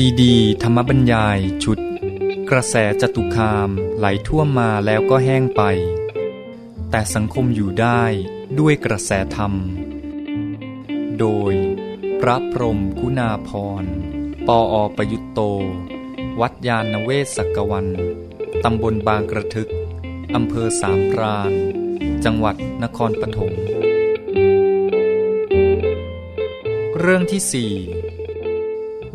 ซีดี ธรรมบรรยายชุด กระแสจตุคามไหลท่วมมาแล้วก็แห้งไป แต่สังคมอยู่ได้ด้วยกระแสธรรม โดย พระพรมกุณาพร ปออประยุตโต วัดยาณเวศกกวัน ตำบลบางกระทึก อำเภอสามพราน จังหวัดนครปฐม เรื่องที่สี่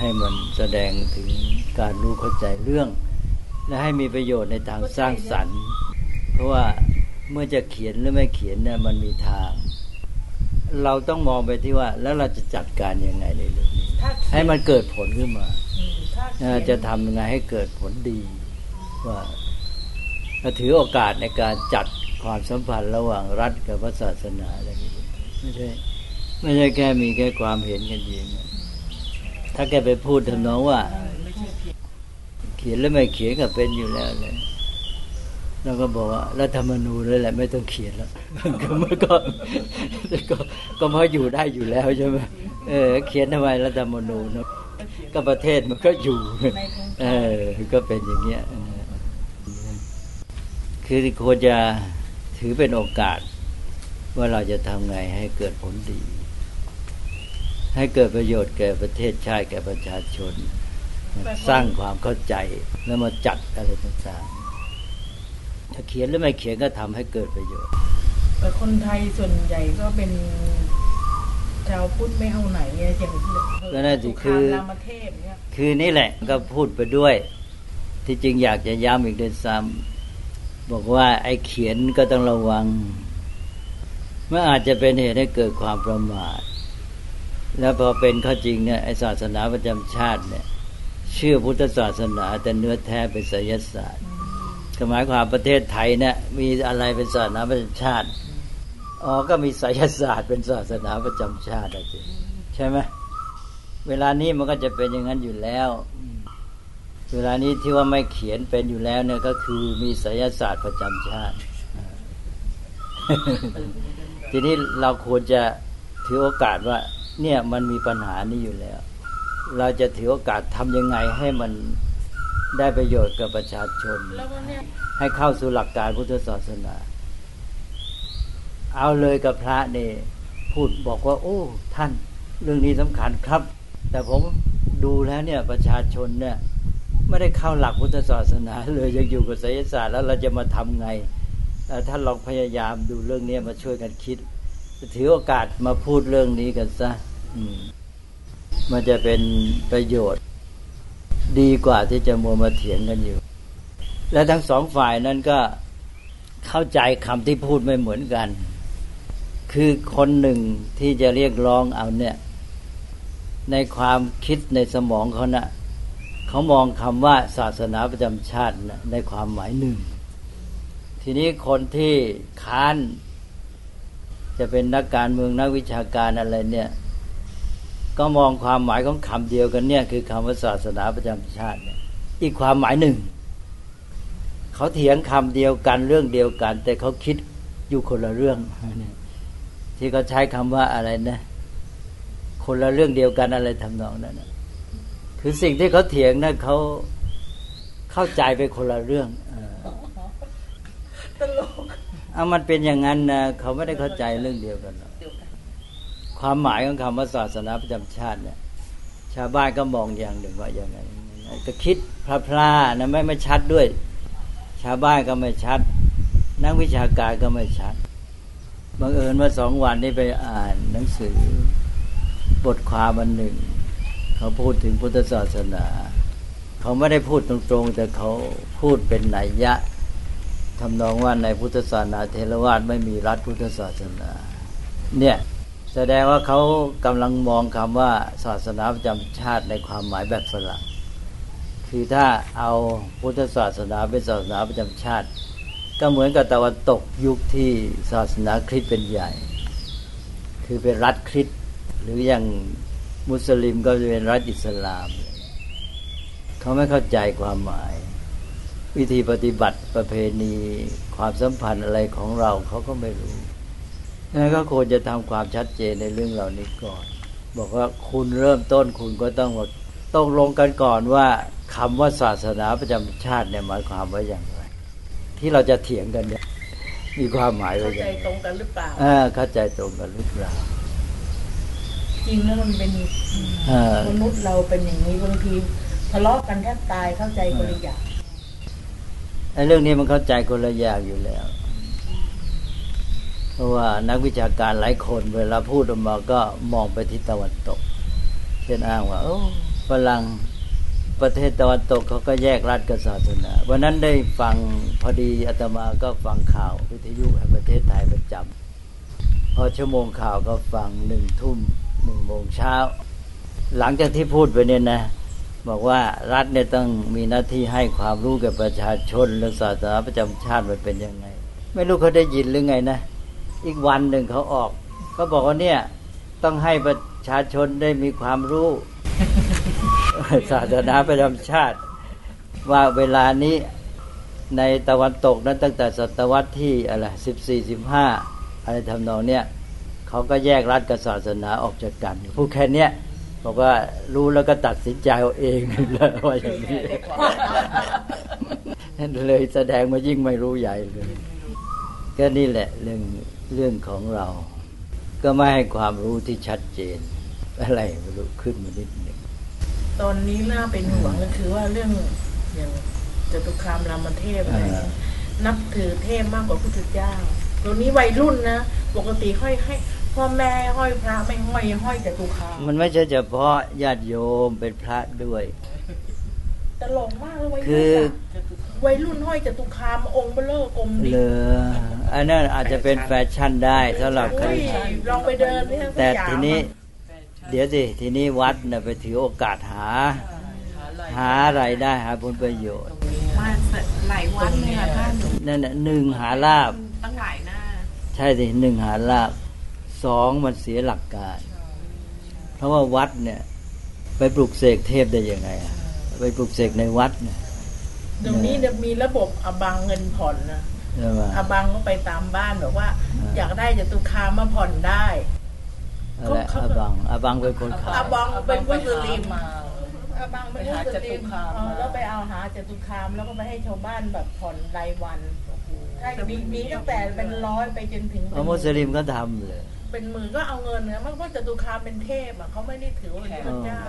ให้มันแสดงถึงการรู้เข้าใจเรื่อง และให้มีประโยชน์ในทางสร้างสรรค์ เพราะว่าเมื่อจะเขียนหรือไม่เขียนเนี่ยมันมีทาง เราต้องมองไปที่ว่า แล้วเราจะจัดการยังไงในเรื่องนี้ให้มันเกิดผลขึ้นมาจะทำยังไงให้เกิดผลดี ว่าถือโอกาสในการจัดความสัมพันธ์ระหว่างรัฐกับพระศาสนาอะไรนี้ไม่ใช่ไม่ใช่แค่มีแค่ความเห็นกันเอง ถ้าแกไปพูดทำนองว่า เขียนแล้วไม่เขียนก็เป็นอยู่แล้วเลยเราก็บอกว่ารัฐธรรมนูญเลยแหละ ไม่ต้องเขียนแล้วก็มันก็ก็ก็พออยู่ได้อยู่แล้วใช่ไหมเออ เขียนทำไมรัฐธรรมนูญก็ประเทศมันก็อยู่ เออ ก็เป็นอย่างเงี้ยคือควรจะถือเป็นโอกาส ว่าเราจะทำไงให้เกิดผลดี ให้เกิดประโยชน์แก่ประเทศชาติแก่ประชาชน สร้างความเข้าใจแล้วมาจัดอะไรต่างๆถ้าเขียนหรือไม่เขียนก็ทำให้เกิดประโยชน์แต่คนไทยส่วนใหญ่ก็เป็นชาวพุทธไม่เอาไหนเนี่ยอย่างก็น่าจะคือคือนี่แหละก็พูดไปด้วย ที่จริงอยากจะย้ำอีกด้วยซ้ำบอกว่าไอ้เขียนก็ต้องระวังเมื่ออาจจะเป็นเหตุให้เกิดความประมาท แล้วพอเป็นข้อจริงเนี่ยไอ้ศาสนาประจำชาติเนี่ยเชื่อพุทธศาสนาแต่เนื้อแท้เป็นไสยศาสตร์หมายความประเทศไทยเนี่ยมีอะไรเป็นศาสนาประจำชาติอ๋อก็มีไสยศาสตร์เป็นศาสนาประจำชาติจริงใช่ไหมเวลานี้มันก็จะเป็นอย่างนั้นอยู่แล้ว เวลานี้ที่ว่าไม่เขียนเป็นอยู่แล้วเนี่ยก็คือมีศิลศาสตร์ประจำชาติ ทีนี้เราควรจะถือโอกาสว่า เนี่ยมันมีปัญหานี้อยู่แล้ว เราจะถือโอกาสทำยังไงให้มันได้ประโยชน์กับประชาชน ให้เข้าสู่หลักการพุทธศาสนา เอาเลยกับพระเนี่ยพูดบอกว่า โอ้ ท่านเรื่องนี้สำคัญครับ แต่ผมดูแล้วเนี่ยประชาชนเนี่ยไม่ได้เข้าหลักพุทธศาสนา เลยยังอยู่กับไสยศาสตร์แล้วเราจะมาทำไงท่านลองพยายามดูเรื่องนี้มาช่วยกันคิด ถือโอกาสมาพูดเรื่องนี้กันซะ มันจะเป็นประโยชน์ ดีกว่าที่จะมัวมาเถียงกันอยู่ และทั้งสองฝ่ายนั้นก็เข้าใจคำที่พูดไม่เหมือนกัน คือคนหนึ่งที่จะเรียกร้องเอาเนี่ย ในความคิดในสมองเขานะ่ะเขามองคำว่าศาสนาประจำชาตินะในความหมายหนึ่ง ทีนี้คนที่ค้าน จะเป็นนักการเมืองนักวิชาการอะไรเนี่ย ก็มองความหมายของคำเดียวกันเนี่ย คือคำว่าศาสนาประจำชาติเนี่ยอีกความหมายหนึ่ง เขาเถียงคำเดียวกันเรื่องเดียวกัน แต่เขาคิดอยู่คนละเรื่องที่เขาใช้คำว่าอะไรนะ คนละเรื่องเดียวกันอะไรทำนองนั้นนะคือสิ่งที่เขาเถียงนะั่นเขาเข้าใจไปคนละเรื่องตลกเอามันเป็นอย่างนั้นนะเขาไม่ได้เข้าใจเรื่องเดียวกัน ความหมายของคำว่าศาสนาประจำชาติเนี่ย ชาวบ้านก็มองอย่างหนึ่งว่าอย่างนั้นก็คิดพลาพลานะไม่ไม่ชัดด้วย ชาวบ้านก็ไม่ชัด นักวิชาการก็ไม่ชัดบังเอิญว่าสองวันนี้ไปอ่านหนังสือบทความอันหนึ่ง เขาพูดถึงพุทธศาสนา เขาไม่ได้พูดตรงๆ แต่เขาพูดเป็นนัยยะทำนองว่าในพุทธศาสนาเทรวาสไม่มีรัฐพุทธศาสนา เนี่ย แสดงว่าเขากำลังมองคำว่าศาสนาประจำชาติในความหมายแบบฝรั่งคคือถ้าเอาพุทธศาสนาเป็นศาสนาประจำชาติ ก็เหมือนกับตะวันตกยุคที่ศาสนาคริสต์เป็นใหญ่ คือเป็นรัฐคริสต์หรืออย่างมุสลิมก็จะเป็นรัฐอิสลาม เขาไม่เข้าใจความหมาย วิธีปฏิบัติประเพณีความสัมพันธ์อะไรของเราเขาก็ไม่รู้ นั้นก็ควรจะทำความชัดเจนในเรื่องเหล่านี้ก่อน บอกว่าคุณเริ่มต้นคุณก็ต้องต้องลงกันก่อนว่าคำว่าศาสนาประจำชาติเนี่ยหมายความว่าอย่างไร ที่เราจะเถียงกันเนี่ยมีความหมายว่าเข้าอใจย่างไรตรงกันหรือเปล่าอ่าเข้าใจตรงกันหรือเปล่าจริงแล้วมันเป็นเออมนุษย์เราเป็นอย่างนี้บางทีทะเลาะกันแทบตายเข้าใจคนละอย่างไอ้เรื่องนี้มันเข้าใจคนละอย่างอยู่แล้วเพ ราะว่านักวิชาการหลายคนเวลาพูดออกมาก็มองไปที่ตะวันตก เช่นอ้างว่าโอ้ฝรั่งประเทศตะวันตกเขาก็แยกรัฐกับศาสนาวันนั้นได้ฟังพอดีอาตมาก็ฟังข่าววิทยุแห่งประเทศไทยประจำพอชั่วโมงข่าวก็ฟังหนึ่งทุ่มหนึ่งโมงเช้า หลังจากที่พูดไปเนี่ยนะ บอกว่ารัฐเนี่ยต้องมีหน้าที่ให้ความรู้แก่ประชาชนเรื่องศาสนาประจำชาติมันเป็นยังไง ไม่รู้เขาได้ยินหรือไงนะ อีกวันหนึ่งเขาออกเขาบอกว่าเนี่ย ต้องให้ประชาชนได้มีความรู้ศาสนาประจำชาติ ว่าเวลานี้ในตะวันตกนั้นตั้งแต่ศตวรรษที่อะไรสิบสี่สิบห้าอะไรทำนองเนี่ยเขาก็แยกรัฐกับศาสนาออกจากกันพูดแค่เนี้ยบอกว่ารู้แล้วก็ตัดสินใจเอาเองเลยว่าอย่างนี้เลยแสดงมายิ่งไม่รู้ใหญ่เลย ก็นี่แหละเรื่อง เรื่องของเรา ก็ไม่ให้ความรู้ที่ชัดเจน อะไรไม่รู้ขึ้นมานิดหนึ่งตอนนี้น่าเป็นห่วงก็คือว่าเรื่องอย่างจตุคามรามเทพอะไรเนี่ยนับถือเทพมากกว่าพุทธเจ้าตัวนี้วัยรุ่นนะปกติห้อยให้พ่อแม่ห้อยพระไม่ห้อยห้อยจตุคามมันไม่ใช่เฉพาะญาติโยมเป็นพระด้วยตลกมากเลยวัยคืรุ่นออะ วัยรุ่นห้อยจตุคามองค์เบลเลอร์กลมดิเลออันนั้นอาจจะเป็นแฟชั่นได้สำหรับใครอุ้ยลองไปเดินที่สยามแต่ทีนี้อะเดี๋ยวสิทีนี้วัดน่ะไปถือโอกาสหา หาอะไรายได้หาผลประโยชน์มาหลายวันเลยค่ะท่านนั่นน่ะหนึ่งหาลาบตั้งหลายหน้าใช่สิหนึ่งหาลาบสองมันเสียหลักการ เพราะว่าวัดเนี่ย ไปปลุกเสกเทพได้ยังไงอะไปปลุกเสกในวัดเนี่ย เดี๋ยวนี้เนี่ยมีระบบอบังเงินผ่อนนะใช่ไหมอบังก็ไปตามบ้านแบบว่าอ่าอยากได้จตุคามมาผ่อนได้อะไรเขาอาบังอาบังเป็นคนขาอยบังเป็นมุสลิมมาอาบังเป็นไปมุหาสจลิตุมคามเออแล้วไปเอาหาจตุคามแล้วก็ไปให้ชาวบ้านแบบผ่อนรายวันใช่มีมีตั้งแต่เป็นร้อยไปจนถึงเอามุสลิมก็ทำเลย เป็นหมื่นก็เอาเงินนะเพราะว่าจตุคามเป็นเทพอะเขาไม่ได้ถือว่าเป็นพระเจ้า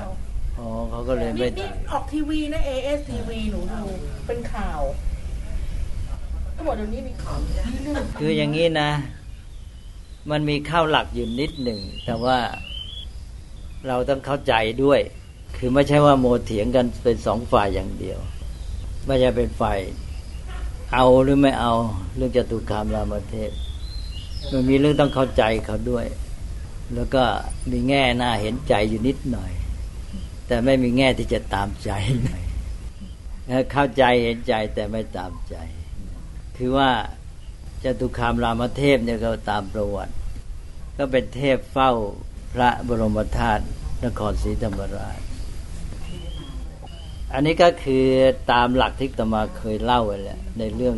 อ๋อเขาก็เลยนี่ไม่นี่ออกทีวีนะ AS ทีวีหนูดูเป็นข่าวก็บอกเดี๋ยวนี้มีข่าวนี่เรื่องคืออย่างนี้นะ มันมีข้าวหลักอยู่นิดหนึ่ง แต่ว่าเราต้องเข้าใจด้วย คือไม่ใช่ว่าโมเถียงกันเป็นสองฝ่ายอย่างเดียว ไม่ใช่เป็นฝ่ายเอาหรือไม่เอาเรื่องจตุคามรามเทพมันมีเรื่องต้องเข้าใจเขาด้วย แล้วก็มีแง่น่าเห็นใจอยู่นิดหน่อย แต่ไม่มีแง่ที่จะตามใจหน่อยเข้าใจเห็นใจแต่ไม่ตามใจ คือว่าจตุคามรามเทพเนี่ยก็ตามประวัติ ก็เป็นเทพเฝ้าพระบรมธาตุนครศรีธรรมราช อันนี้ก็คือตามหลักที่ตมาเคยเล่าไว้แล้วในเรื่อง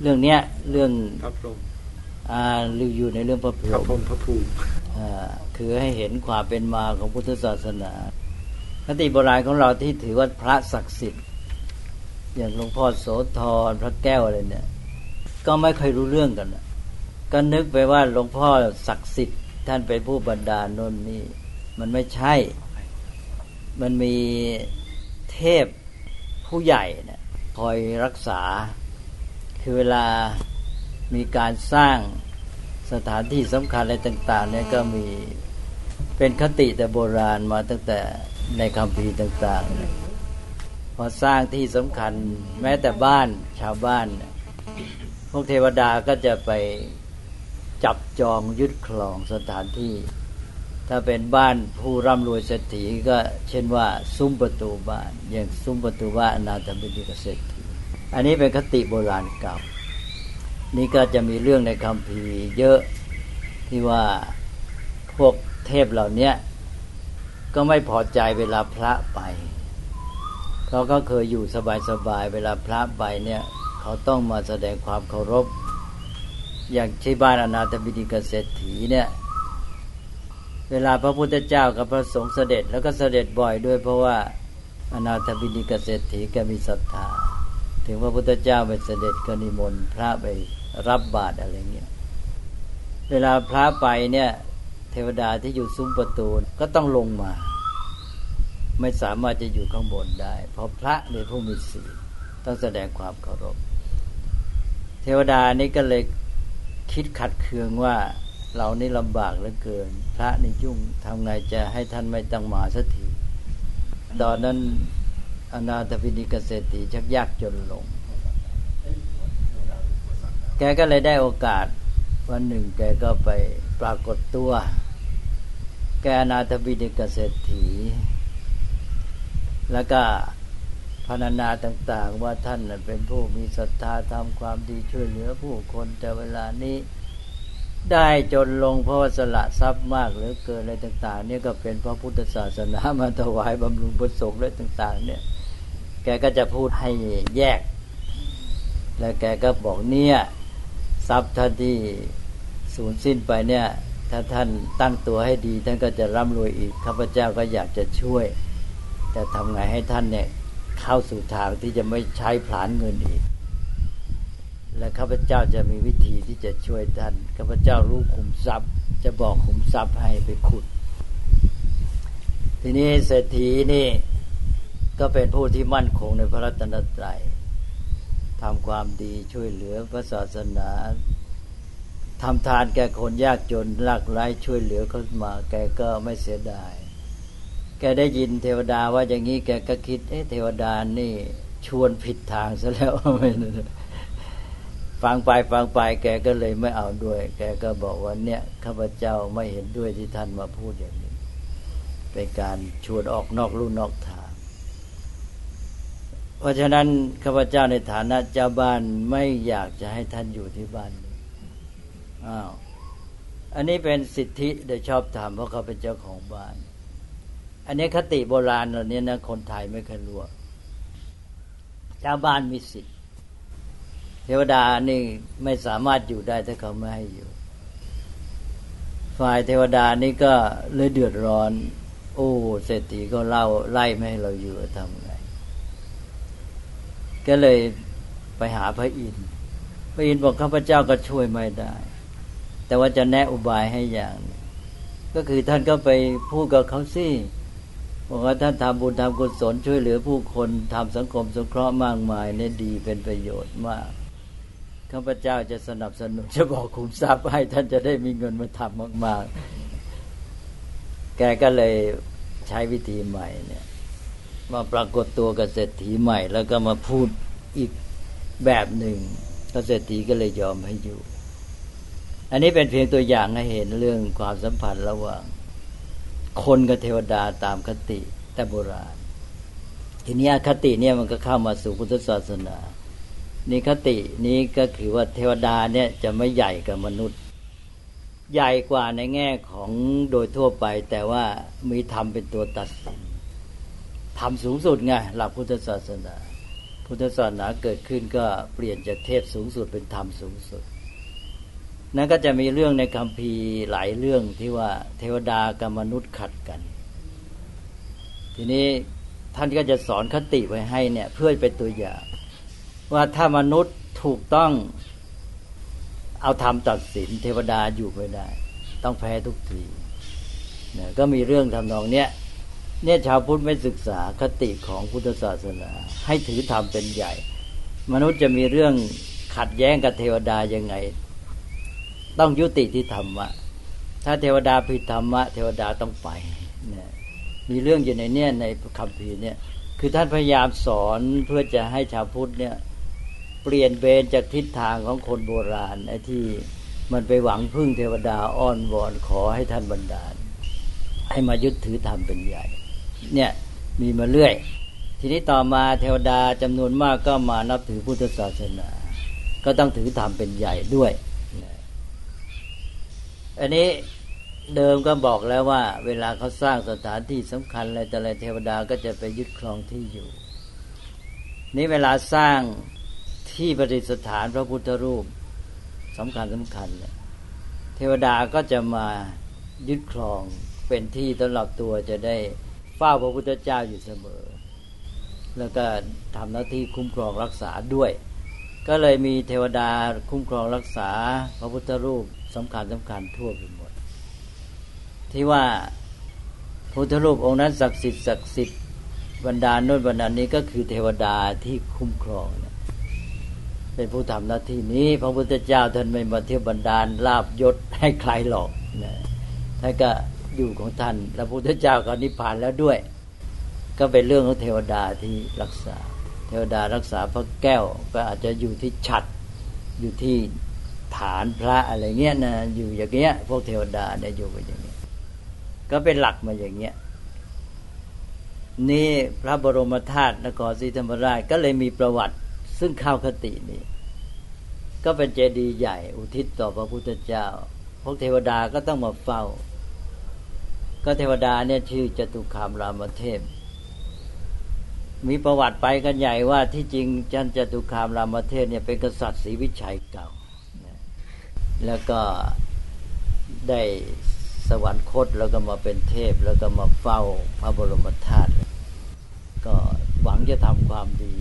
เรื่องเนี้ยเรื่องพระพรหมอ่าหรืออยู่ในเรื่องพระพรพระหมพรหมพระภูมิอ่าคือให้เห็นความเป็นมาของพุทธศาสนา คติโบราณของเราที่ถือว่าพระศักดิ์สิทธิ์ อย่างหลวงพ่อโสธรพระแก้วอะไรเนี่ย ก็ไม่เคยรู้เรื่องกันก็นึกไปว่าหลวงพ่อศักดิ์สิทธิ์ ท่านเป็นผู้บรรดาลโนนนี่ มันไม่ใช่ มันมีเทพผู้ใหญ่เนี่ยคอยรักษา คือเวลามีการสร้างสถานที่สำคัญอะไรต่าง ๆ เนี่ยก็มีเป็นคติแต่โบราณมาตั้งแต่ ในคำพีต่างๆ พอสร้างที่สำคัญแม้แต่บ้านชาวบ้านเนี่ยพวกเทวดาก็จะไปจับจองยึดครองสถานที่ ถ้าเป็นบ้านผู้ร่ำรวยเศรษฐีก็เช่นว่า ซุ้มประตูบ้าน อย่างซุ้มประตูบ้านอนาถบิณิกเศรษฐีอันนี้เป็นคติโบราณเก่า นี่ก็จะมีเรื่องในคำพีเยอะที่ว่าพวกเทพเหล่านี้ ก็ไม่พอใจเวลาพระไปเขาก็เคยอยู่สบายๆเวลาพระไปเนี่ยเขาต้องมาแสดงความเคารพ อย่างที่บ้านอนาถบิณฑิกเศรษฐีเนี่ยเวลาพระพุทธเจ้ากับพระสงฆ์เสด็จแล้วก็เสด็จบ่อยด้วยเพราะว่าอนาถบิณฑิกเศรษฐีก็มีศรัทธา ถึงพระพุทธเจ้าไปเสด็จก็นิมนต์พระไปรับบาตรอะไรเงี้ยเวลาพระไปเนี่ย เทวดาที่อยู่ซุ้มประตูก็ต้องลงมา ไม่สามารถจะอยู่ข้างบนได้ เพราะพระในผู้มีศีลต้องแสดงความเคารพ เทวดานี้ก็เลยคิดขัดเคืองว่าเรานี่ลำบากเหลือเกิน พระนี่ยุ่งทำไงจะให้ท่านไม่ต้องมาสักทีตอนนั้นอนาถปิณิกเศรษฐีชักยากจนลง แกก็เลยได้โอกาสวันหนึ่งแกก็ไปปรากฏตัว แกนาถปิณิกเศรษฐี แล้วก็พรรณนาต่าง ๆ ว่าท่านเป็นผู้มีศรัทธาทำความดีช่วยเหลือผู้คนแต่เวลานี้ได้จนลงเพราะว่าสละทรัพย์มากเหลือเกินอะไรต่าง ๆ เนี่ยก็เป็นพระพุทธศาสนามาถวายบำรุงพระสงฆ์อะไรต่าง ๆ เนี่ย แกก็จะพูดให้แยก แล้วแกก็บอกเนี่ย ทรัพย์ท่านที่สูญสิ้นไปเนี่ย ถ้าท่านตั้งตัวให้ดี ท่านก็จะร่ำรวยอีกข้าพเจ้าก็อยากจะช่วย แต่ทำไงให้ท่านเนี่ยเข้าสู่ทางที่จะไม่ใช้ผลานเงินอีก และข้าพเจ้าจะมีวิธีที่จะช่วยท่านข้าพเจ้ารู้ขุมทรัพย์ จะบอกขุมทรัพย์ให้ไปขุด ทีนี้เศรษฐีนี่ก็เป็นผู้ที่มั่นคงในพระรัตนตรัยทำความดีช่วยเหลือพระศาสนา ทำทานแก่คนยากจนลากไร้ช่วยเหลือเขามา แกก็ไม่เสียดาย แกได้ยินเทวดาว่าอย่างนี้แกก็คิด เอ๊ะเทวดานี่ชวนผิดทางซะแล้วไม่ฟังไปฟังไป แกก็เลยไม่เอาด้วย แกก็บอกว่าเนี่ยข้าพเจ้าไม่เห็นด้วยที่ท่านมาพูดอย่างนี้เป็นการชวนออกนอกลู่นอกทาง เพราะฉะนั้นข้าพเจ้าในฐานะเจ้าบ้านไม่อยากจะให้ท่านอยู่ที่บ้าน อ้าวอันนี้เป็นสิทธิโดยชอบธรรมเพราะเขาเป็นเจ้าของบ้าน อันนี้คติโบราณเหล่านี้นะคนไทยไม่เคยรู้เจ้าบ้านมีสิทธิเทวดานี่ไม่สามารถอยู่ได้ถ้าเขาไม่ให้อยู่ ฝ่ายเทวดานี่ก็เลยเดือดร้อน โอ้เศรษฐีก็เล่าไล่ไม่ให้เราอยู่ทำไงก็เลยไปหาพระอินทร์พระอินทร์บอกข้าพเจ้าก็ช่วยไม่ได้ แต่ว่าจะแนะอุบายให้อย่าง ก็คือท่านก็ไปพูดกับเขาสิบอกว่าท่านทำบุญทำกุศลช่วยเหลือผู้คนทำสังคมสงเคราะห์มากมายเนี่ยดีเป็นประโยชน์มากข้าพเจ้าจะสนับสนุนจะบอกคุมทรัพย์ให้ท่านจะได้มีเงินมาทำมาก ๆ แกก็เลยใช้วิธีใหม่เนี่ย มาปรากฏตัวกับเศรษฐีใหม่ แล้วก็มาพูดอีกแบบหนึ่งพระเศรษฐีก็เลยยอมให้อยู่ อันนี้เป็นเพียงตัวอย่างให้เห็นเรื่องความสัมพันธ์ระหว่างคนกับเทวดาตามคติแต่โบราณ ทีนี้คติเนี่ยมันก็เข้ามาสู่พุทธศาสนา นี่คตินี้ก็คือว่าเทวดาเนี่ยจะไม่ใหญ่กับมนุษย์ ใหญ่กว่าในแง่ของโดยทั่วไป แต่ว่ามีธรรมเป็นตัวตัดสินธรรมสูงสุดไงหลักพุทธศาสนา พุทธศาสนาเกิดขึ้นก็เปลี่ยนจากเทพสูงสุดเป็นธรรมสูงสุด นั้นก็จะมีเรื่องในคำพีหลายเรื่องที่ว่าเทวดากับมนุษย์ขัดกัน ทีนี้ท่านก็จะสอนคติไว้ให้เนี่ย เพื่อเป็นตัวอย่าง ว่าถ้ามนุษย์ถูกต้องเอาธรรมตัดสิน เทวดาอยู่ไม่ได้ ต้องแพ้ทุกทีเนี่ยก็มีเรื่องทำนองเนี้ยเนี่ยชาวพุทธไม่ศึกษาคติของพุทธศาสนา ให้ถือธรรมเป็นใหญ่ มนุษย์จะมีเรื่องขัดแย้งกับเทวดายังไง ต้องยุติที่ธรรมะ ถ้าเทวดาผิดธรรมะ เทวดาต้องไปเนี่ยมีเรื่องอยู่ในเนี่ยในคำพีเนี่ย คือท่านพยายามสอนเพื่อจะให้ชาวพุทธเนี่ย เปลี่ยนเบนจากทิศทางของคนโบราณไอ้ที่มันไปหวังพึ่งเทวดาอ้อนวอนขอให้ท่านบันดาล ให้มายึดถือธรรมเป็นใหญ่ เนี่ยมีมาเรื่อย ทีนี้ต่อมาเทวดาจำนวนมากก็มานับถือพุทธศาสนา ก็ต้องถือธรรมเป็นใหญ่ด้วย อันนี้เดิมก็บอกแล้วว่า เวลาเขาสร้างสถานที่สำคัญอะไรแต่อะไรเทวดาก็จะไปยึดครองที่อยู่ นี้เวลาสร้างที่ประดิษฐานพระพุทธรูปสำคัญสำคัญเนี่ยเทวดาก็จะมายึดครองเป็นที่สำหรับตัวจะได้เฝ้าพระพุทธเจ้าอยู่เสมอ แล้วก็ทำหน้าที่คุ้มครองรักษาด้วย ก็เลยมีเทวดาคุ้มครองรักษาพระพุทธรูป สำคัญสำคัญทั่วไปหมด ที่ว่าพุทธรูปองค์นั้นศักดิ์สิทธิ์ศักดิ์สิทธิ์บรรดาโน้นบรรดานี้ก็คือเทวดาที่คุ้มครองนะเป็นผู้ทำหน้าที่นี้ พระพุทธเจ้าท่านไม่มาเที่ยวบรรดาลาบยศให้ใครหรอกนะท่านก็อยู่ของท่านแล้วพระพุทธเจ้าก็นิพพานแล้วด้วย ก็เป็นเรื่องของเทวดาที่รักษา เทวดารักษาพระแก้วก็อาจจะอยู่ที่ฉัดอยู่ที่ ฐานพระอะไรเงี้ยนะอยู่อย่างเงี้ย พวกเทวดาเนี่ยอยู่ไปอย่างเงี้ยก็เป็นหลักมาอย่างเงี้ยนี่พระบรมธาตุนครศรีธรรมราชก็เลยมีประวัติซึ่งข้าวคตินี้ก็เป็นเจดีย์ใหญ่ อุทิศต่อพระพุทธเจ้า พวกเทวดาก็ต้องมาเฝ้า ก็เทวดาเนี่ยชื่อจตุคามรามเทพ มีประวัติไปกันใหญ่ว่าที่จริงจันจตุคามรามเทพเนี่ยเป็นกษัตริย์ศรีวิชัยเก่า แล้วก็ได้สวรรคตแล้วก็มาเป็นเทพ แล้วก็มาเฝ้าพระบรมธาตุก็หวังจะทำความดี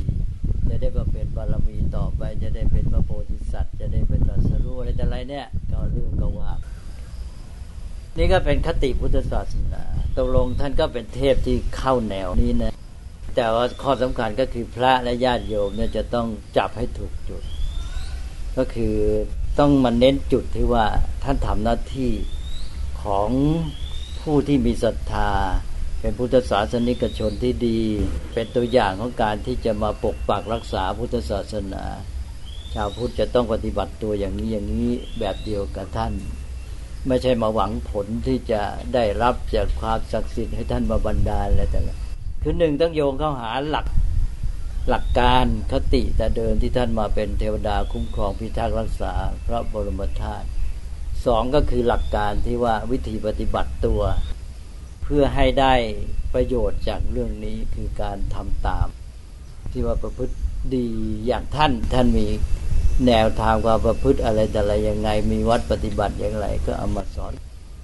จะได้มาเป็นบารมีต่อไป จะได้เป็นพระโพธิสัตว์ จะได้เป็นตรัสรู้อะไรแต่อะไรเนี่ย ก็เรื่องก็ว่า นี่ก็เป็นคติพุทธศาสนาตกลงท่านก็เป็นเทพที่เข้าแนวนี้นะแต่ว่าข้อสำคัญก็คือพระและญาติโยมเนี่ยจะต้องจับให้ถูกจุด ก็คือต้องมาเน้นจุดที่ว่าท่านทำหน้าที่ของผู้ที่มีศรัทธา เป็นพุทธศาสนิกชนที่ดี เป็นตัวอย่างของการที่จะมาปกปักรักษาพุทธศาสนา ชาวพุทธจะต้องปฏิบัติตัวอย่างนี้อย่างนี้แบบเดียวกับท่าน ไม่ใช่มาหวังผลที่จะได้รับจากความศักดิ์สิทธิ์ให้ท่านมาบันดาลอะไรแต่ละคือหนึ่งต้องโยงเข้าหาหลัก หลักการคติแต่เดิมที่ท่านมาเป็นเทวดาคุ้มครองพิทักษ์รักษาพระบรมธาตุสองก็คือหลักการที่ว่าวิธีปฏิบัติตัว เพื่อให้ได้ประโยชน์จากเรื่องนี้คือการทำตาม ที่ว่าประพฤติดีอย่างท่านท่านมีแนวทางความประพฤติอะไรแต่อะไรยังไง มีวัดปฏิบัติอย่างไร ก็เอามาสอน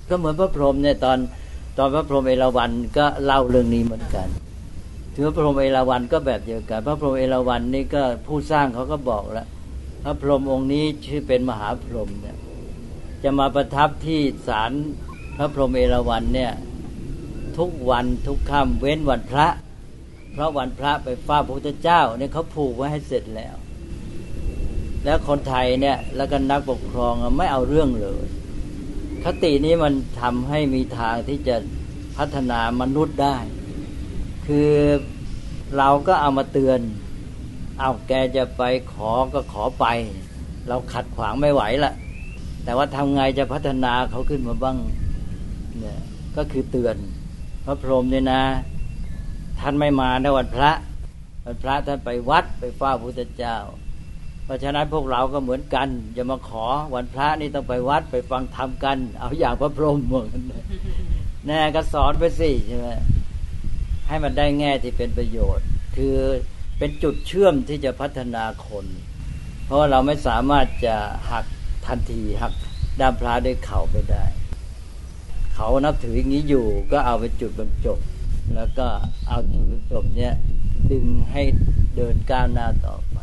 ก็เหมือนพระพรหมเนี่ยตอนตอนพระพรหมเอราวัณก็เล่าเรื่องนี้เหมือนกัน ถือพระพรหมเอราวัณก็แบบเดียวกัน พระพรหมเอราวัณนี่ก็ผู้สร้างเขาก็บอกแล้วพระพรหมองค์นี้ชื่อเป็นมหาพรหมเนี่ยจะมาประทับที่ศาลพระพรหมเอราวัณเนี่ยทุกวันทุกค่ำเว้นวันพระ เพราะวันพระไปฟ้าพระพุทธเจ้าเนี่ยเขาผูกไว้ให้เสร็จแล้ว แล้วคนไทยเนี่ยแล้วก็นักปกครองไม่เอาเรื่องเลย คตินี้มันทำให้มีทางที่จะพัฒนามนุษย์ได้ คือเราก็เอามาเตือน เอาแกจะไปขอก็ขอไป เราขัดขวางไม่ไหวละแต่ว่าทำไงจะพัฒนาเขาขึ้นมาบ้างเนี่ยก็คือเตือน พระพรหมเนี่ยนะ ท่านไม่มาในวันพระวันพระท่านไปวัดไปเฝ้าพระพุทธเจ้า เพราะฉะนั้นพวกเราก็เหมือนกันจะมาขอวันพระนี่ต้องไปวัดไปฟังธรรมกัน เอาอย่างพระพรหมเหมือนแน่ก็สอนไปสิใช่ไหม ให้มันได้แง่ที่เป็นประโยชน์ คือเป็นจุดเชื่อมที่จะพัฒนาคน เพราะเราไม่สามารถจะหักทันทีหักด้ามพระด้วยเข่าไปได้ เขานับถืออย่างนี้อยู่ก็เอาไปจุดบรรจบ แล้วก็เอาจุดบรรจบเนี้ยดึงให้เดินก้าวหน้าต่อไป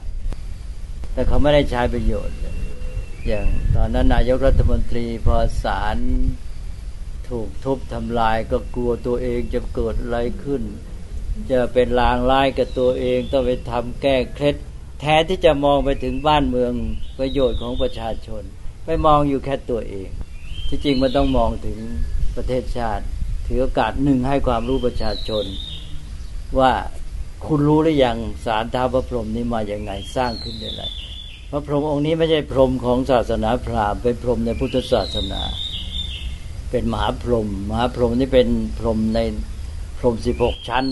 แต่เขาไม่ได้ใช้ประโยชน์ อย่างตอนนั้นนายกรัฐมนตรีพอสาร ถูกทุบทำลายก็กลัวตัวเองจะเกิดอะไรขึ้น จะเป็นลางร้ายกับตัวเองต้องไปทำแก้เคล็ดแทนที่จะมองไปถึงบ้านเมืองประโยชน์ของประชาชน ไปมองอยู่แค่ตัวเอง ที่จริงมันต้องมองถึงประเทศชาติ ถือโอกาสหนึ่งให้ความรู้ประชาชน ว่าคุณรู้หรือยังสารท้าพระพรหมนี้มาอย่างไงสร้างขึ้นได้ไรพระพรหมองค์นี้ไม่ใช่พรหมของศาสนาพราหมณ์เป็นพรหมในพุทธศาสนา เป็นมหาพรหมมหาพรหมนี่เป็นพรหมในพรหมสิบหกชั้น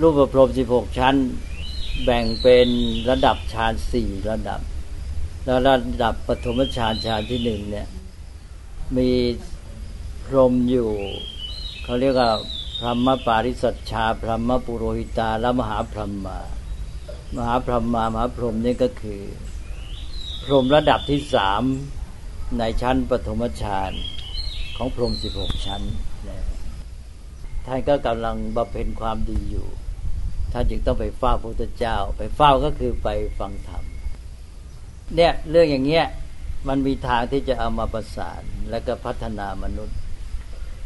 รูปพรหมสิบหกชั้น แบ่งเป็นระดับฌานสี่ระดับ แล้วระดับปฐมฌานฌานที่หนึ่งเนี่ย มีพรหมอยู่เขาเรียกว่าพรหมปาริสัชชา พรหมปุโรหิตาและมหาพรหมามหาพรหมามหาพรหมนี่ก็คือ พรหมระดับที่สามในชั้นปฐมฌาน ของพรหมสิบหกชั้นท่านก็กำลังบำเพ็ญความดีอยู่ ท่านจึงต้องไปเฝ้าพระพุทธเจ้า ไปเฝ้าก็คือไปฟังธรรม เนี่ยเรื่องอย่างเงี้ยมันมีทางที่จะเอามาประสานแล้วก็พัฒนามนุษย์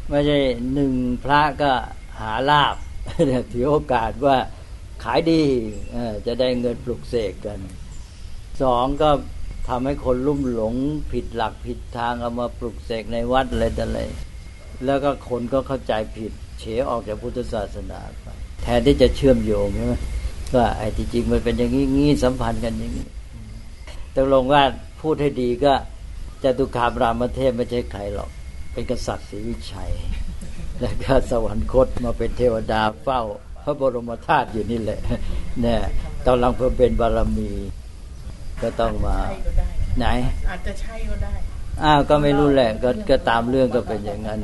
ไม่ใช่หนึ่งพระก็หาลาบถือโอกาสว่าขายดีจะได้เงินปลุกเสกกันสองก็ ทำให้คนลุ่มหลงผิดหลักผิดทางเอามาปลุกเสกในวัดอะไรต่ออะไรแล้วก็คนก็เข้าใจผิด เฉออกจากพุทธศาสนาไปแทนที่จะเชื่อมโยงใช่ไหมว่าไอ้ที่จริงมันเป็นอย่างนี้งี้สัมพันธ์กันอย่างนี้ตกลงว่าพูดให้ดีก็จตุคามรามเทพไม่ใช่ใครหรอก เป็นกษัตริย์ศรีวิชัย แล้วก็สวรรคตมาเป็นเทวดาเฝ้า พระบรมธาตุอยู่นี่แหละเนี่ยตอนหลังเพิ่มเป็นบารมี ก็ต้องมาไหน อาจจะใช่ก็ได้อ้าวก็ไม่รู้แหละก็ก็ตามเรื่องก็เป็นอย่างนั้น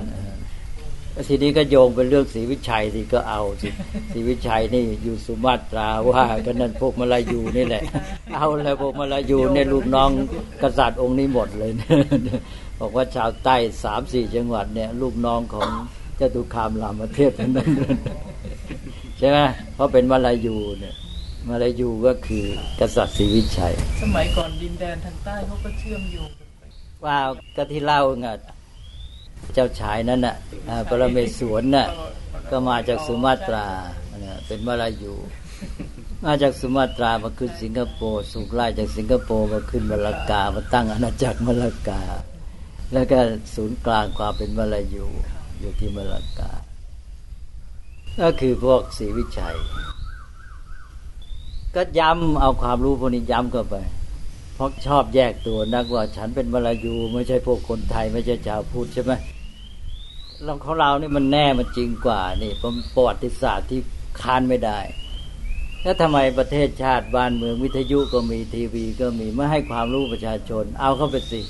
ทีนี้ก็โยงเป็นเรื่องศรีวิชัยที่ก็เอาสิศรีวิชัยนี่อยู่สุมาตราว่าก็นั่นพวกมาลายูนี่แหละ เอาแล้วพวกมาลายูในลูกน้องกษัตริย์องค์นี้หมดเลยบอกว่าชาวใต้สามสี่จังหวัดเนี่ย ลูกน้องของเจตุคามรามเทพนั้นใช่ไหมเพราะเป็นมาลายูเนี่ย มาลายูก็คือกษัตริย์ศรีวิชัย สมัยก่อนดินแดนทางใต้เขาก็เชื่อมโยงว่าก็ที่เล่าไงเจ้าชายนั้นน่ะปรเมศวรน่ะก็มาจากสุมาตราเป็นมาลายู มาจากสุมาตรามาขึ้นสิงคโปร์สุกไล่จากสิงคโปร์มาขึ้นมาลากามาตั้งอาณาจักรมาลากา แล้วก็ศูนย์กลางความเป็นมาลายูอยู่ที่มาลากา ก็คือพวกศรีวิชัย ก็ย้ำเอาความรู้พวกนี้ย้ำเข้าไป เพราะชอบแยกตัวนักว่าฉันเป็นมลายูไม่ใช่พวกคนไทย ไม่ใช่ชาวพุทธใช่ไหมเราของเรานี่มันแน่มันจริงกว่า นี่ผมประวัติศาสตร์ที่ค้านไม่ได้แล้วทำไมประเทศชาติบ้านเมืองวิทยุก็มีทีวีก็มีไม่ให้ความรู้ประชาชน เอาเข้าไปสิ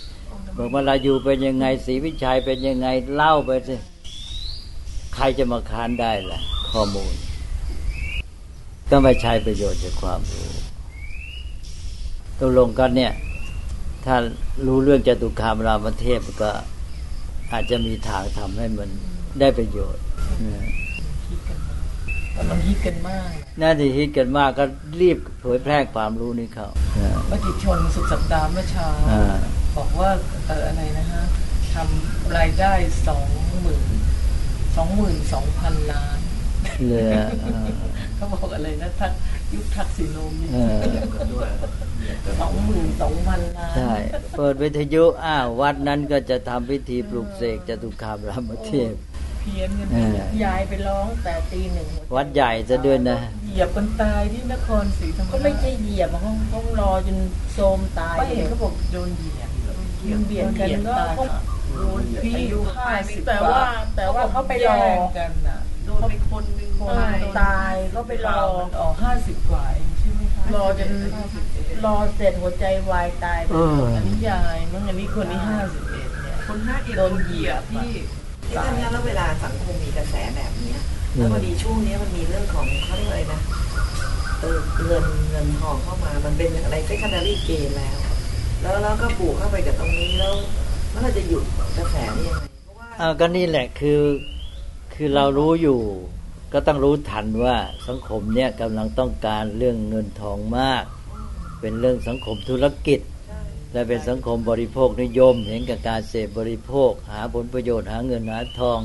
บอกมาลายูเป็นยังไงศรีวิชัยเป็นยังไงเล่าไปสิใครจะมาค้านได้ล่ะ ข้อมูล ก็ไม่ใช้ประโยชน์จากความรู้ตกลงกันเนี่ย ถ้ารู้เรื่องจตุคามรามเทพก็อาจจะมีทางทำให้มันได้ประโยชน์มันฮิตกันมาก น่าจะฮิตกันมากก็รีบเผยแพร่ความรู้นี้เขามติชนสุดสัปดาห์เมื่อเช้าบอกว่าเอออะไรนะฮะทำรายได้สองหมื่นสองหมื่นสองพันล้านเลย เขาบอกอะไรนะทักยุคทักษิโนมีสองหมื่นสองพันล้านใช่เปิดวิทยุอ้าววัดนั้นก็จะทำพิธีปลุกเสกจตุคามรามเทพเพี้ยนกันยายไปร้องแต่ตีหนึ่งวัดใหญ่จะด้วยนะ เหยียบคนตายที่นครศรีธรรมราชเขาไม่ใช่เหยียบเขาเขารอจนโซมตายไม่เห็นเขาบอกโดนเหยียบเบียดกันก็โดนพี่อายุห้าสิบแต่ว่าแต่ว่าเขาไปรอกันน่ะโดนไปคนหนึ่งคน ตายก็ไปรออ๋อห้าสิบกว่าใช่ไหมคะรอจนรอเสร็จหัวใจวายตายอันนี้ยายมั้งอันนี้คนนี้ห้าสิบเอ็ดเนี่ยคนห้าเอ็ดโดนเหยียบพี่ที่ตอนนี้แล้วเวลาสังคมมีกระแสแบบนี้แล้วพอดีช่วงนี้มันมีเรื่องของเขาเรียกอะไรนะเออเงินเงินทองเข้ามามันเป็นอะไรเซ็กชันนารีเกนแล้ว แล้วแล้วก็ปลูกเข้าไปกับตรงนี้แล้วมันจะหยุดกระแสนี้ยังไงเพราะว่าอ่าก็นี่แหละคือคือเรารู้อยู่ ก็ต้องรู้ทันว่าสังคมเนี่ยกำลังต้องการเรื่องเงินทองมาก เป็นเรื่องสังคมธุรกิจ และเป็นสังคมบริโภคนิยม เห็นกับการเสพบริโภค หาผลประโยชน์หาเงินหาทอง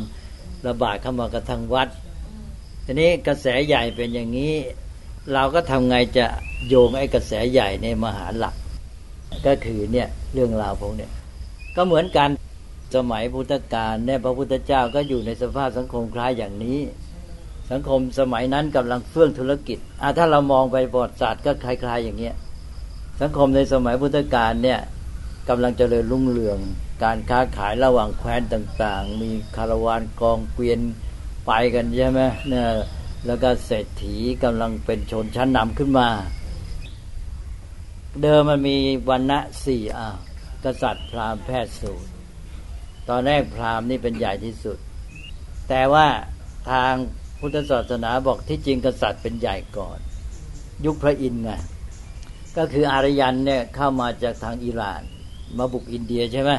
ระบาดเข้ามากระทั่งวัด ทีนี้กระแสใหญ่เป็นอย่างนี้ เราก็ทำไงจะโยงไอ้กระแสใหญ่ในมหาหลัก ก็คือเนี่ยเรื่องราวพวกเนี่ยก็เหมือนกันสมัยพุทธกาลเนี่ยพระพุทธเจ้าก็อยู่ในสภาพสังคมคล้ายอย่างนี้ สังคมสมัยนั้นกำลังเฟื่องธุรกิจอะถ้าเรามองไปบทศาสตร์ก็คล้าย ๆ อย่างเงี้ย สังคมในสมัยพุทธกาลเนี่ยกำลังเจริญรุ่งเรือง การค้าขายระหว่างแคว้นต่างๆ มีคาราวานกองเกวียนไปกันใช่ไหมเนี่ยแล้วก็เศรษฐีกำลังเป็นชนชั้นนำขึ้นมา เดิมมันมีวันณะสี่อะกษัตริย์พราหมณ์แพทย์สูตร ตอนแรกพราหมณ์นี่เป็นใหญ่ที่สุด แต่ว่าทาง พุทธศาสนาบอกที่จริงกษัตริย์เป็นใหญ่ก่อน ยุคพระอินทร์ไงก็คืออารยันเนี่ยเข้ามาจากทางอิหร่าน มาบุกอินเดียใช่ไหม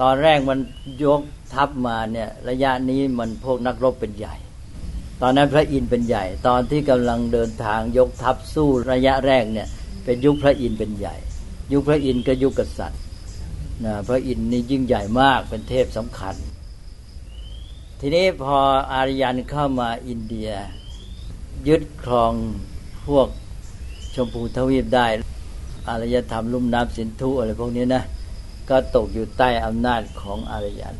ตอนแรกมันยกทัพมาเนี่ยระยะนี้มันพวกนักรบเป็นใหญ่ ตอนนั้นพระอินทร์เป็นใหญ่ ตอนที่กำลังเดินทางยกทัพสู้ระยะแรกเนี่ยเป็นยุคพระอินทร์เป็นใหญ่ ยุคพระอินทร์ก็ยุคกษัตริย์นะพระอินทร์นี่ยิ่งใหญ่มากเป็นเทพสำคัญ ทีนี้พออารยันเข้ามาอินเดีย ยึดครองพวกชมพูทวีปได้ อารยธรรมลุ่มน้ำสินธุอะไรพวกนี้นะ ก็ตกอยู่ใต้อำนาจของอารยัน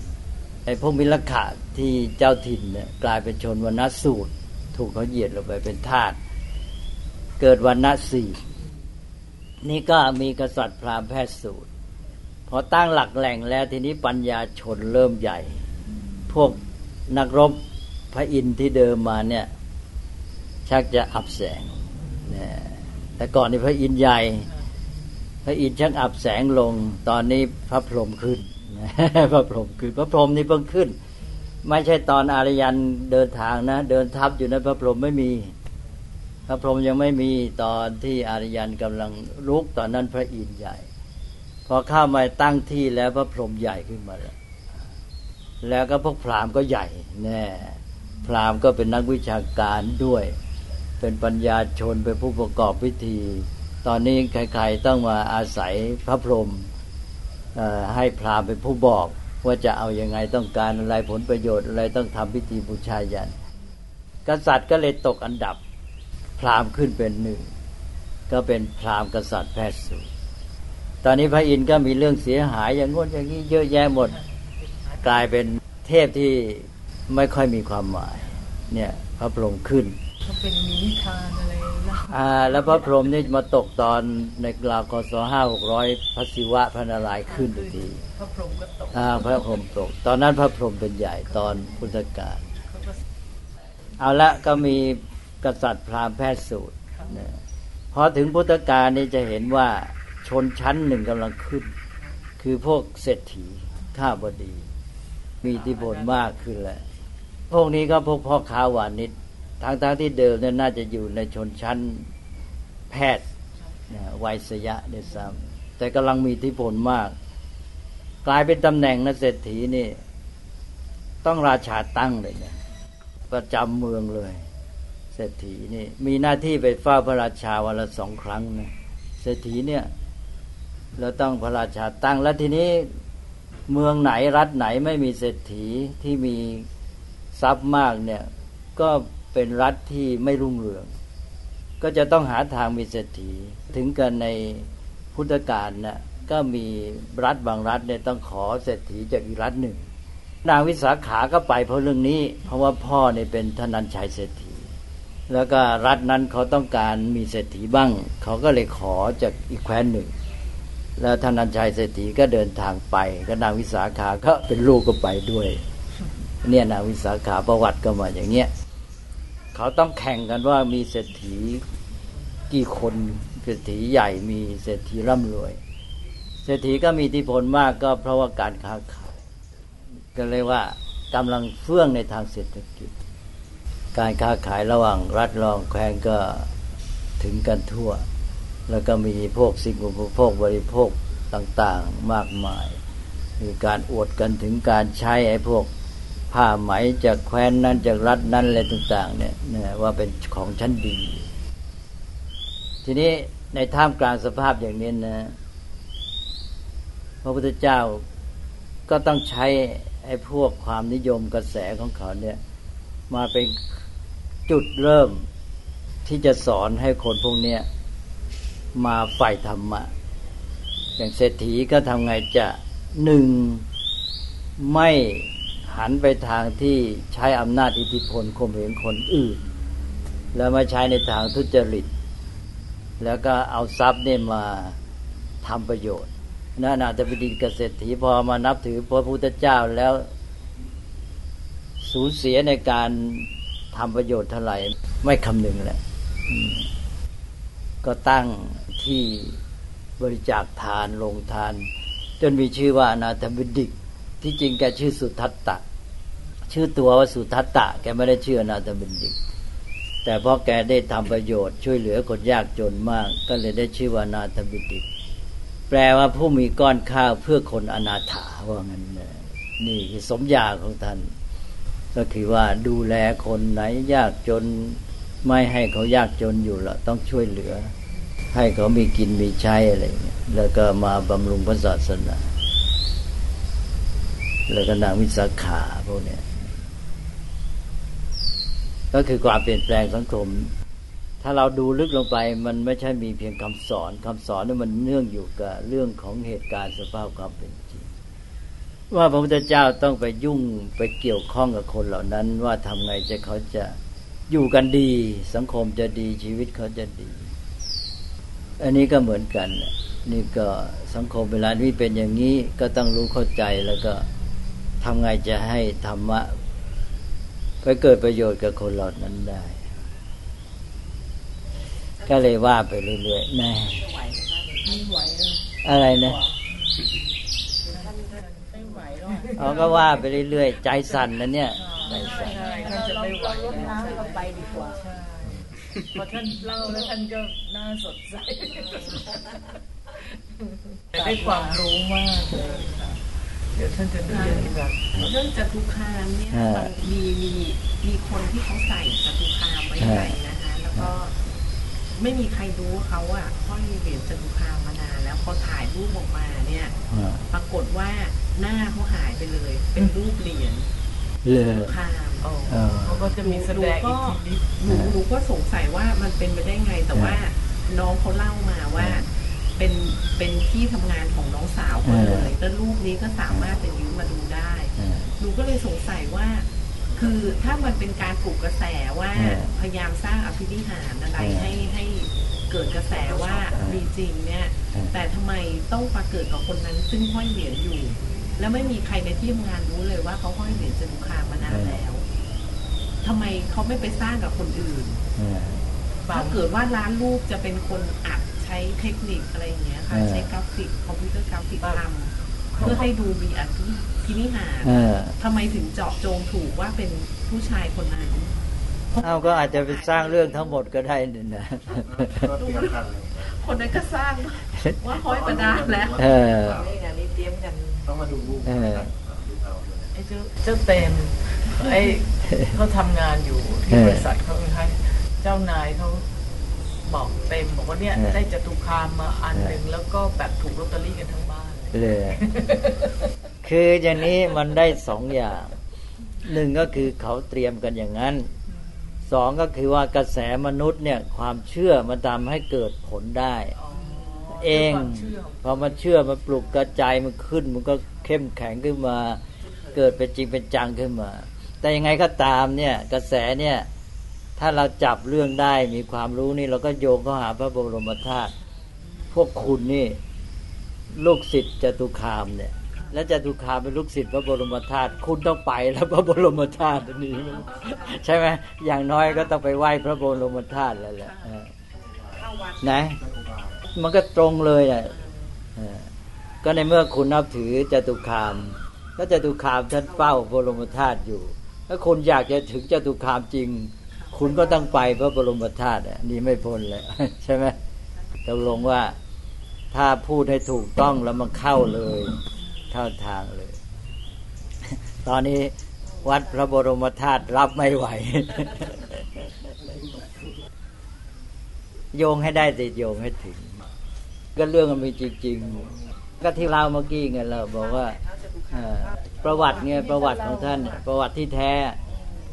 ไอ้พวกมิลขะที่เจ้าถิ่นเนี่ยกลายเป็นชนวันณสูตร ถูกเขาเหยียดลงไปเป็นทาสเกิดวันณสี่นี่ก็มีกษัตริย์พราหมณ์แพทย์สูตรพอตั้งหลักแหล่งแล้วทีนี้ปัญญาชนเริ่มใหญ่ พวก นักรบพระอินทร์ที่เดิมมาเนี่ย ชักจะอับแสงนะแต่ก่อนนี่พระอินทร์ใหญ่ พระอินทร์ชักอับแสงลง ตอนนี้พระพรหมขึ้นพระพรหมขึ้นพระพรหมนี่เพิ่งขึ้น ไม่ใช่ตอนอารยันเดินทางนะ เดินทับอยู่นะพระพรหมไม่มี พระพรหมยังไม่มีตอนที่อารยันกำลังลุกตอนนั้นพระอินทร์ใหญ่ พอเข้ามาตั้งที่แล้วพระพรหมใหญ่ขึ้นมาแล้ว แล้วก็พวกพราหมณ์ก็ใหญ่แน่พราหมณ์ก็เป็นนักวิชาการด้วย เป็นปัญญาชนเป็นผู้ประกอบพิธี ตอนนี้ใครๆต้องมาอาศัยพระพรหมให้พราหมณ์เป็นผู้บอกว่าจะเอาอยัางไงต้องการอะไรผลประโยชน์อะไรต้องทำพิธีบูชายัน กษัตริย์ก็เลยตกอันดับ พราหมณ์ขึ้นเป็นหนึ่งก็เป็นพราหมณ์กษัตริย์แพทย์สูตรตอนนี้พระอินทร์ก็มีเรื่องเสียหายอย่างงน้นอย่างนี้เยอะแยะหมด กลายเป็นเทพที่ไม่ค่อยมีความหมาย เนี่ยพระพรหมขึ้นก็เป็นมีนิทานอะไรนะอ่า แล้วพระพรหมนี่มาตกตอนในราวกศห้าหกร้อยพระศิวะพระนารายณ์ขึ้นทันทีพระพรหมก็ตกอ่าพระพรหมตก ตอนนั้นพระพรหมเป็นใหญ่ตอนพุทธกาลเขาก็เอาละก็มีกษัตริย์พราหมณ์แพทย์สูตรนะพอถึงพุทธกาลนี่จะเห็นว่าชนชั้นหนึ่งกำลังขึ้น คือพวกเศรษฐีข้าบดี มีอิทธิพลมากขึ้นแหละพวกนี้ก็พวกพ่อค้าวานิชทางทางๆที่เดิมเนี่ยน่าจะอยู่ในชนชั้นแพทย์นะวัยสยะเนี่ยซ้ำแต่กำลังมีอิทธิพลมาก กลายเป็นตำแหน่งนะเศรษฐีนี่ ต้องราชาตั้งเลยเนี่ยประจำเมืองเลย เศรษฐีนี่ มีหน้าที่ไปเฝ้าพระราชาวันละสองครั้งนะเศรษฐีเนี่ยเราต้องพระราชาตั้งแล้วทีนี้ เมืองไหนรัฐไหนไม่มีเศรษฐีที่มีทรัพย์มากเนี่ยก็เป็นรัฐที่ไม่รุ่งเรือง ก็จะต้องหาทางมีเศรษฐี ถึงกันในพุทธกาลนะก็มีรัฐบางรัฐเนี่ยต้องขอเศรษฐีจากอีกรัฐหนึ่ง นางวิสาขาก็ไปเพราะเรื่องนี้ เพราะว่าพ่อเนี่ยเป็นธนันชัยเศรษฐี แล้วก็รัฐนั้นเขาต้องการมีเศรษฐีบ้าง เขาก็เลยขอจากอีกแคว้นหนึ่ง แล้วธนันชัยเศรษฐีก็เดินทางไปก็นางวิสาขาก็เป็นลูกก็ไปด้วย เนี่ยนางวิสาขาประวัติก็มาอย่างเงี้ยเขาต้องแข่งกันว่ามีเศรษฐีกี่คนเศรษฐีใหญ่มีเศรษฐีร่ำรวย เศรษฐีก็มีอิทธิพลมากก็เพราะว่าการค้าขายก็เลยว่ากำลังเฟื่องในทางเศรษฐกิจ การค้าขายระหว่างรัฐรองแคว้นก็ถึงกันทั่ว แล้วก็มีพวกสิ่งอุปโภคบริโภคต่างๆมากมาย มีการอวดกันถึงการใช้ไอ้พวกผ้าไหมจากแคว้นนั้นจากรัฐนั้นอะไรต่าง ๆ เนี่ยนะว่าเป็นของชั้นดี ทีนี้ในท่ามกลางสภาพอย่างนี้นะ พระพุทธเจ้าก็ต้องใช้ไอ้พวกความนิยมกระแสของเขาเนี่ยมาเป็นจุดเริ่มที่จะสอนให้คนพวกเนี้ย มาใฝ่ธรรมะ อย่างเศรษฐีก็ทำไงจะหนึ่งไม่หันไปทางที่ใช้อำนาจอิทธิพลข่มเหงคนอื่น แล้วมาใช้ในทางทุจริต แล้วก็เอาทรัพย์เนี่ยมาทำประโยชน์นะนาถบดินกเศรษฐีพอมานับถือพระพุทธเจ้าแล้วสูญเสียในการทำประโยชน์เท่าไหร่ไม่คำนึงแหละก็ตั้ง ที่บริจาคทานลงทาน จนมีชื่อว่าอนาถบิดิก ที่จริงแกชื่อสุทัตตะ ชื่อตัวว่าสุทัตตะ แกไม่ได้ชื่ออนาถบิดิก แต่เพราะแกได้ทำประโยชน์ช่วยเหลือคนยากจนมาก ก็เลยได้ชื่อว่าอนาถบิดิก แปลว่าผู้มีก้อนข้าวเพื่อคนอนาถาว่างั้นนี่คือสมญาของท่านก็คือว่าดูแลคนไหนยากจนไม่ให้เขายากจนอยู่ละต้องช่วยเหลือ ให้เขามีกินมีใช้อะไรอย่างเงี้ยแล้วก็มาบำรุงพระศาสนา แล้วก็นางวิสาขาพวกเนี้ยก็คือความเปลี่ยนแปลงสังคม ถ้าเราดูลึกลงไป มันไม่ใช่มีเพียงคำสอนคำสอนนี่มันเนื่องอยู่กับเรื่องของเหตุการณ์สภาพความเป็นจริง ว่าพระพุทธเจ้าต้องไปยุ่งไปเกี่ยวข้องกับคนเหล่านั้น ว่าทำไงจะเขาจะอยู่กันดี สังคมจะดีชีวิตเขาจะดี อันนี้ก็เหมือนกันน่ะนี่ก็สังคมเวลานี้เป็นอย่างนี้ก็ต้องรู้เข้าใจแล้วก็ทำไงจะให้ธรรมะ ไปเกิดประโยชน์กับคนเหล่านั้นได้ ก็เลยว่าไปเรื่อยๆแน่ไม่ไหวแล้วอะไรนะไม่ไหวแล้วเขาก็ว่าไปเรื่อยๆ ใจสั่นนะเนี่ยใจสั่นใช่ท่านจะไม่ไหวลดน้ำเราไปดีกว่าใช่ พอท่านเล่าแล้วท่านก็น่าสดใสได้ความรู้มากเลยค่ะเดี๋ยวท่านจะเรียนแบบเรื่องจตุคามเนี่ยมันมีมีมีคนที่เขาใส่จตุคามไว้ในนะคะ แล้วก็ไม่มีใครรู้ว่าเขาอะห้อยเหรียญจตุคามมานานแล้วพอถ่ายรูปออกมาเนี่ยอ่าปรากฏว่าหน้าเขาหายไปเลย เป็นรูปเหรียญเลจยตุคามอ๋อ เออเขาก็จะมีแสดงอิทธิฤทธิ์หนูหนูก็สงสัยว่ามันเป็นไปได้ไงแต่ว่าน้องเขาเล่ามาว่าเป็นเป็นที่ทำงานของน้องสาวคนหนึ่งแล้วรูปนี้ก็สามารถจะยืมมาดูได้อ่าหนูก็เลยสงสัยว่า คือถ้ามันเป็นการปลุกกระแสว่าเออพยายามสร้างอภินิหารอะไรเออให้ให้เกิดกระแสว่าเออมีจริงเนี่ยเออแต่ทำไมต้องมาเกิดกับคนนั้นซึ่งห้อยเหรียญอยู่ แล้วไม่มีใครในที่ทำงานรู้เลยว่าเขาห้อยเหรียญจตุคามมานานแล้ว ทำไมเขาไม่ไปสร้างกับคนอื่นอ่าถ้าเกิดว่าร้านรูปจะเป็นคนอัดใช้เทคนิคอะไรอย่างเงี้ยค่ะเออใช้กราฟิกคอมพิวเตอร์กราฟิกทำเพื่อให้ดูมีอภินิหารเออทำไมถึงเจาะจงถูกว่าเป็นผู้ชายคนนั้นเอาก็อาจจะไปสร้างเรื่องทั้งหมดก็ได้นี่นะคนนั้นก็สร้างว่าห้อยประดานแล้วเออนี่นะนี่เตรียมกันต้องมาดูรูปเออไอ้เจ้าเจ้าเต็ม ไอ้เขาทำงานอยู่ที่บริษัทเขาให้เจ้านายเขาบอกเต็มบอกว่าเนี่ยเออได้จตุคามมาอันหนึ่งแล้วก็แบบถูกลอตเตอรี่กันทั้งบ้านเลยคืออย่างนี้มันได้สองอย่างหนึ่งก็คือเขาเตรียมกันอย่างนั้นสองก็คือว่ากระแสมนุษย์เนี่ยความเชื่อมันทำให้เกิดผลได้ เองความเชื่อพอมันเชื่อมันปลุกกระจายมันขึ้น มันก็เข้มแข็งขึ้นมา เกิดเป็นจริงเป็นจังขึ้นมา แต่ยังไงก็ตามเนี่ยกระแสเนี่ยถ้าเราจับเรื่องได้มีความรู้นี่เราก็โยงเข้าหาพระบรมธาตุพวกคุณนี่ลูกศิษย์จตุคามเนี่ย และจตุคามเป็นลูกศิษย์พระบรมธาตุคุณต้องไปแล้วพระบรมธาตุอันนี้ใช่ไหมอย่างน้อยก็ต้องไปไหว้พระบรมธาตุแล้วแหละเออนะมันก็ตรงเลยอะเออก็ในเมื่อคุณนับถือจตุคามก็จตุคามท่านเฝ้าบรมธาตุอยู่ ถ้าคุณอยากจะถึงจตุคามจริง คุณก็ต้องไปพระบรมธาตุนี่ไม่พ้นเลยใช่ไหมตกลงว่าถ้าพูดให้ถูกต้องแล้วมันเข้าเลยเข้าทางเลย ตอนนี้วัดพระบรมธาตุรับไม่ไหว โยงให้ได้ติโยงให้ถึง ก็เรื่องมันมีจริง ๆ ก็ที่เราเมื่อกี้ไงเราบอกว่า ประวัติไงประวัติของท่าน ประวัติที่แท้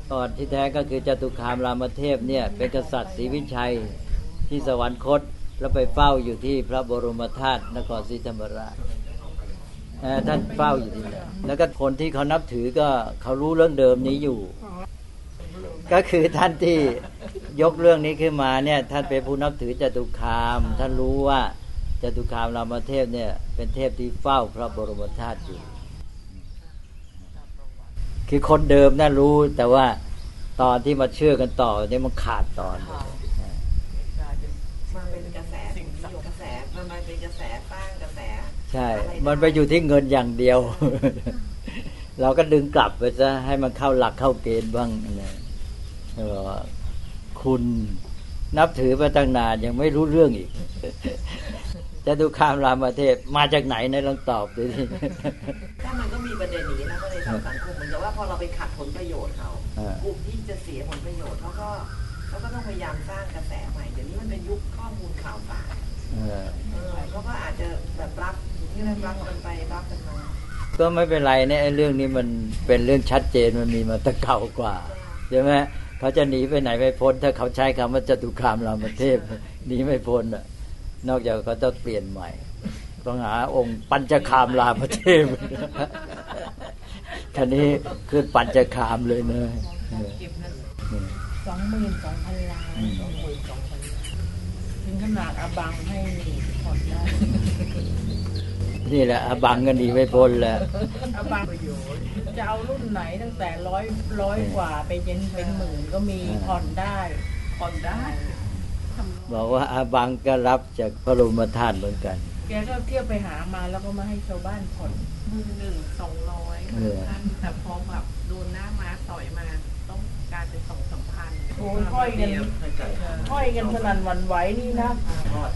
ประวัติที่แท้ก็คือจตุคามรามเทพเนี่ยเป็นกษัตริย์ศรีวิชัยที่สวรรคตแล้วไปเฝ้าอยู่ที่พระบรมธาตุนครศรีธรรมราชท่านเฝ้าอยู่ที่นั่นแล้วก็คนที่เขานับถือก็เขารู้เรื่องเดิมนี้อยู่ ก็คือท่านที่ยกเรื่องนี้ขึ้นมาเนี่ย ท่านเป็นผู้นับถือจตุคาม ท่านรู้ว่าจตุคามรามเทพเนี่ย เป็นเทพที่เฝ้าพระบรมธาตุอยู่ คือคนเดิมน่ารู้ แต่ว่าตอนที่มาเชื่อกันต่อเนี่ยมันขาดตอนข่าวกลายเป็นมันเป็นกระแสสิ่งนิยมกระแสมันมาเป็นกระแสสร้างกระแส ใช่ มันไปอยู่ที่เงินอย่างเดียว เราก็ดึงกลับไปซะให้มันเข้าหลักเข้าเกณฑ์บ้างนะเออคุณนับถือมาตั้งนานยังไม่รู้เรื่องอีก จะดูคามรามเทพมาจากไหนในลองตอบดูสิถ้ามันก็มีประเด็นอย่างนี้นะก็เลยทางสังคมเหมือนกับ ว่าพอเราไปขัดผลประโยชน์เขาเออกลุ่มที่จะเสียผลประโยชน์เขาก็เขาก็ต้องพยายามสร้างกระแสใหม่เดี๋ยวนี้มันเป็นยุคข้อมูลข่าวสารเออ เออเขาก็อาจจะแบบรับนี่เรียกรับกันไปรับกันมาก็ไม่เป็นไรเนี่ยไอ้เรื่องนี้มันเป็นเรื่องชัดเจนมันมีมาตั้งเก่ากว่าใช่ไหมเขาจะหนีไปไหนไม่พ้น ถ้าเขาใช้คำว่าจตุคามรามเทพหนีไม่พ้นอะนอกจากเขาจะเปลี่ยนใหม่ต้องหาองค์ปัญจคามรามเทพ คันนี้คือปัญจคามเลยเนอะเออเก็บเงินสองหมื่นสองพันล้านอืมสองหมื่นสองพันล้านถึงขนาดอาบังให้ผ่อนได้นี่แหละอาบังก็หนีไม่พ้นแล้วอาบังประโยชน์จะเอารุ่นไหนตั้งแต่ร้อยร้อยกว่าไปเย็นเป็นหมื่นก็มีผ่อนได้ผ่อนได้ทำบอกว่าอาบังก็รับจากพระบรมธาตุเหมือนกัน แกก็เที่ยวไปหามาแล้วก็มาให้ชาวบ้านผ่อนมือหนึ่งสองร้อย เออท่านแต่พอแบบโดนหน้าม้าต่อยมาต้องกลายเป็นสองสามพันโอ้ยห้อยกัน ห้อยกันสนั่นหวันไหวนี่นะ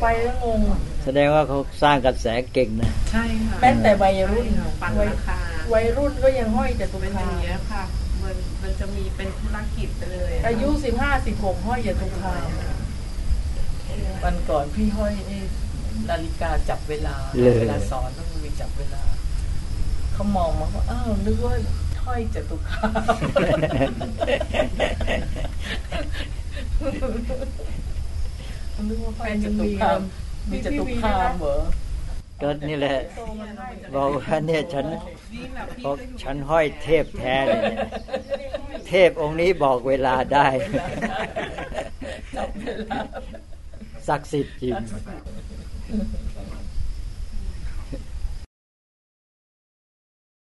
ไปแล้วงง แสดงว่าเขาสร้างกระแสเก่งนะ ใช่ค่ะแม้แต่วัยรุ่นปันวัยราคาวัยรุ่นก็ยังห้อยแต่ตุเป็นอคาย่างเงี้ยค่ะ มันมันจะมีเป็นธุรกิจไปเลยอายุสิบห้าสิบหกห้อยแต่ตุคาวันก่อนพี่ห้อยนี่นาฬิกาจับเวลา เลย เวลาสอนต้องมีจับเวลา เขามองมาว่าอ้าวนึกว่าห้อยจตุคามนึกว่าห้อยจตุคามมีจตุคามเหรอก็นี่แหละบอกว่าเนี่ยฉันนี่แหละพี่บอกก็อยู่ฉันห้อยเทพแท้เลยเนี่ยเทพองค์นี้บอกเวลาได้จับเวลาศักดิ์สิทธิ์จริง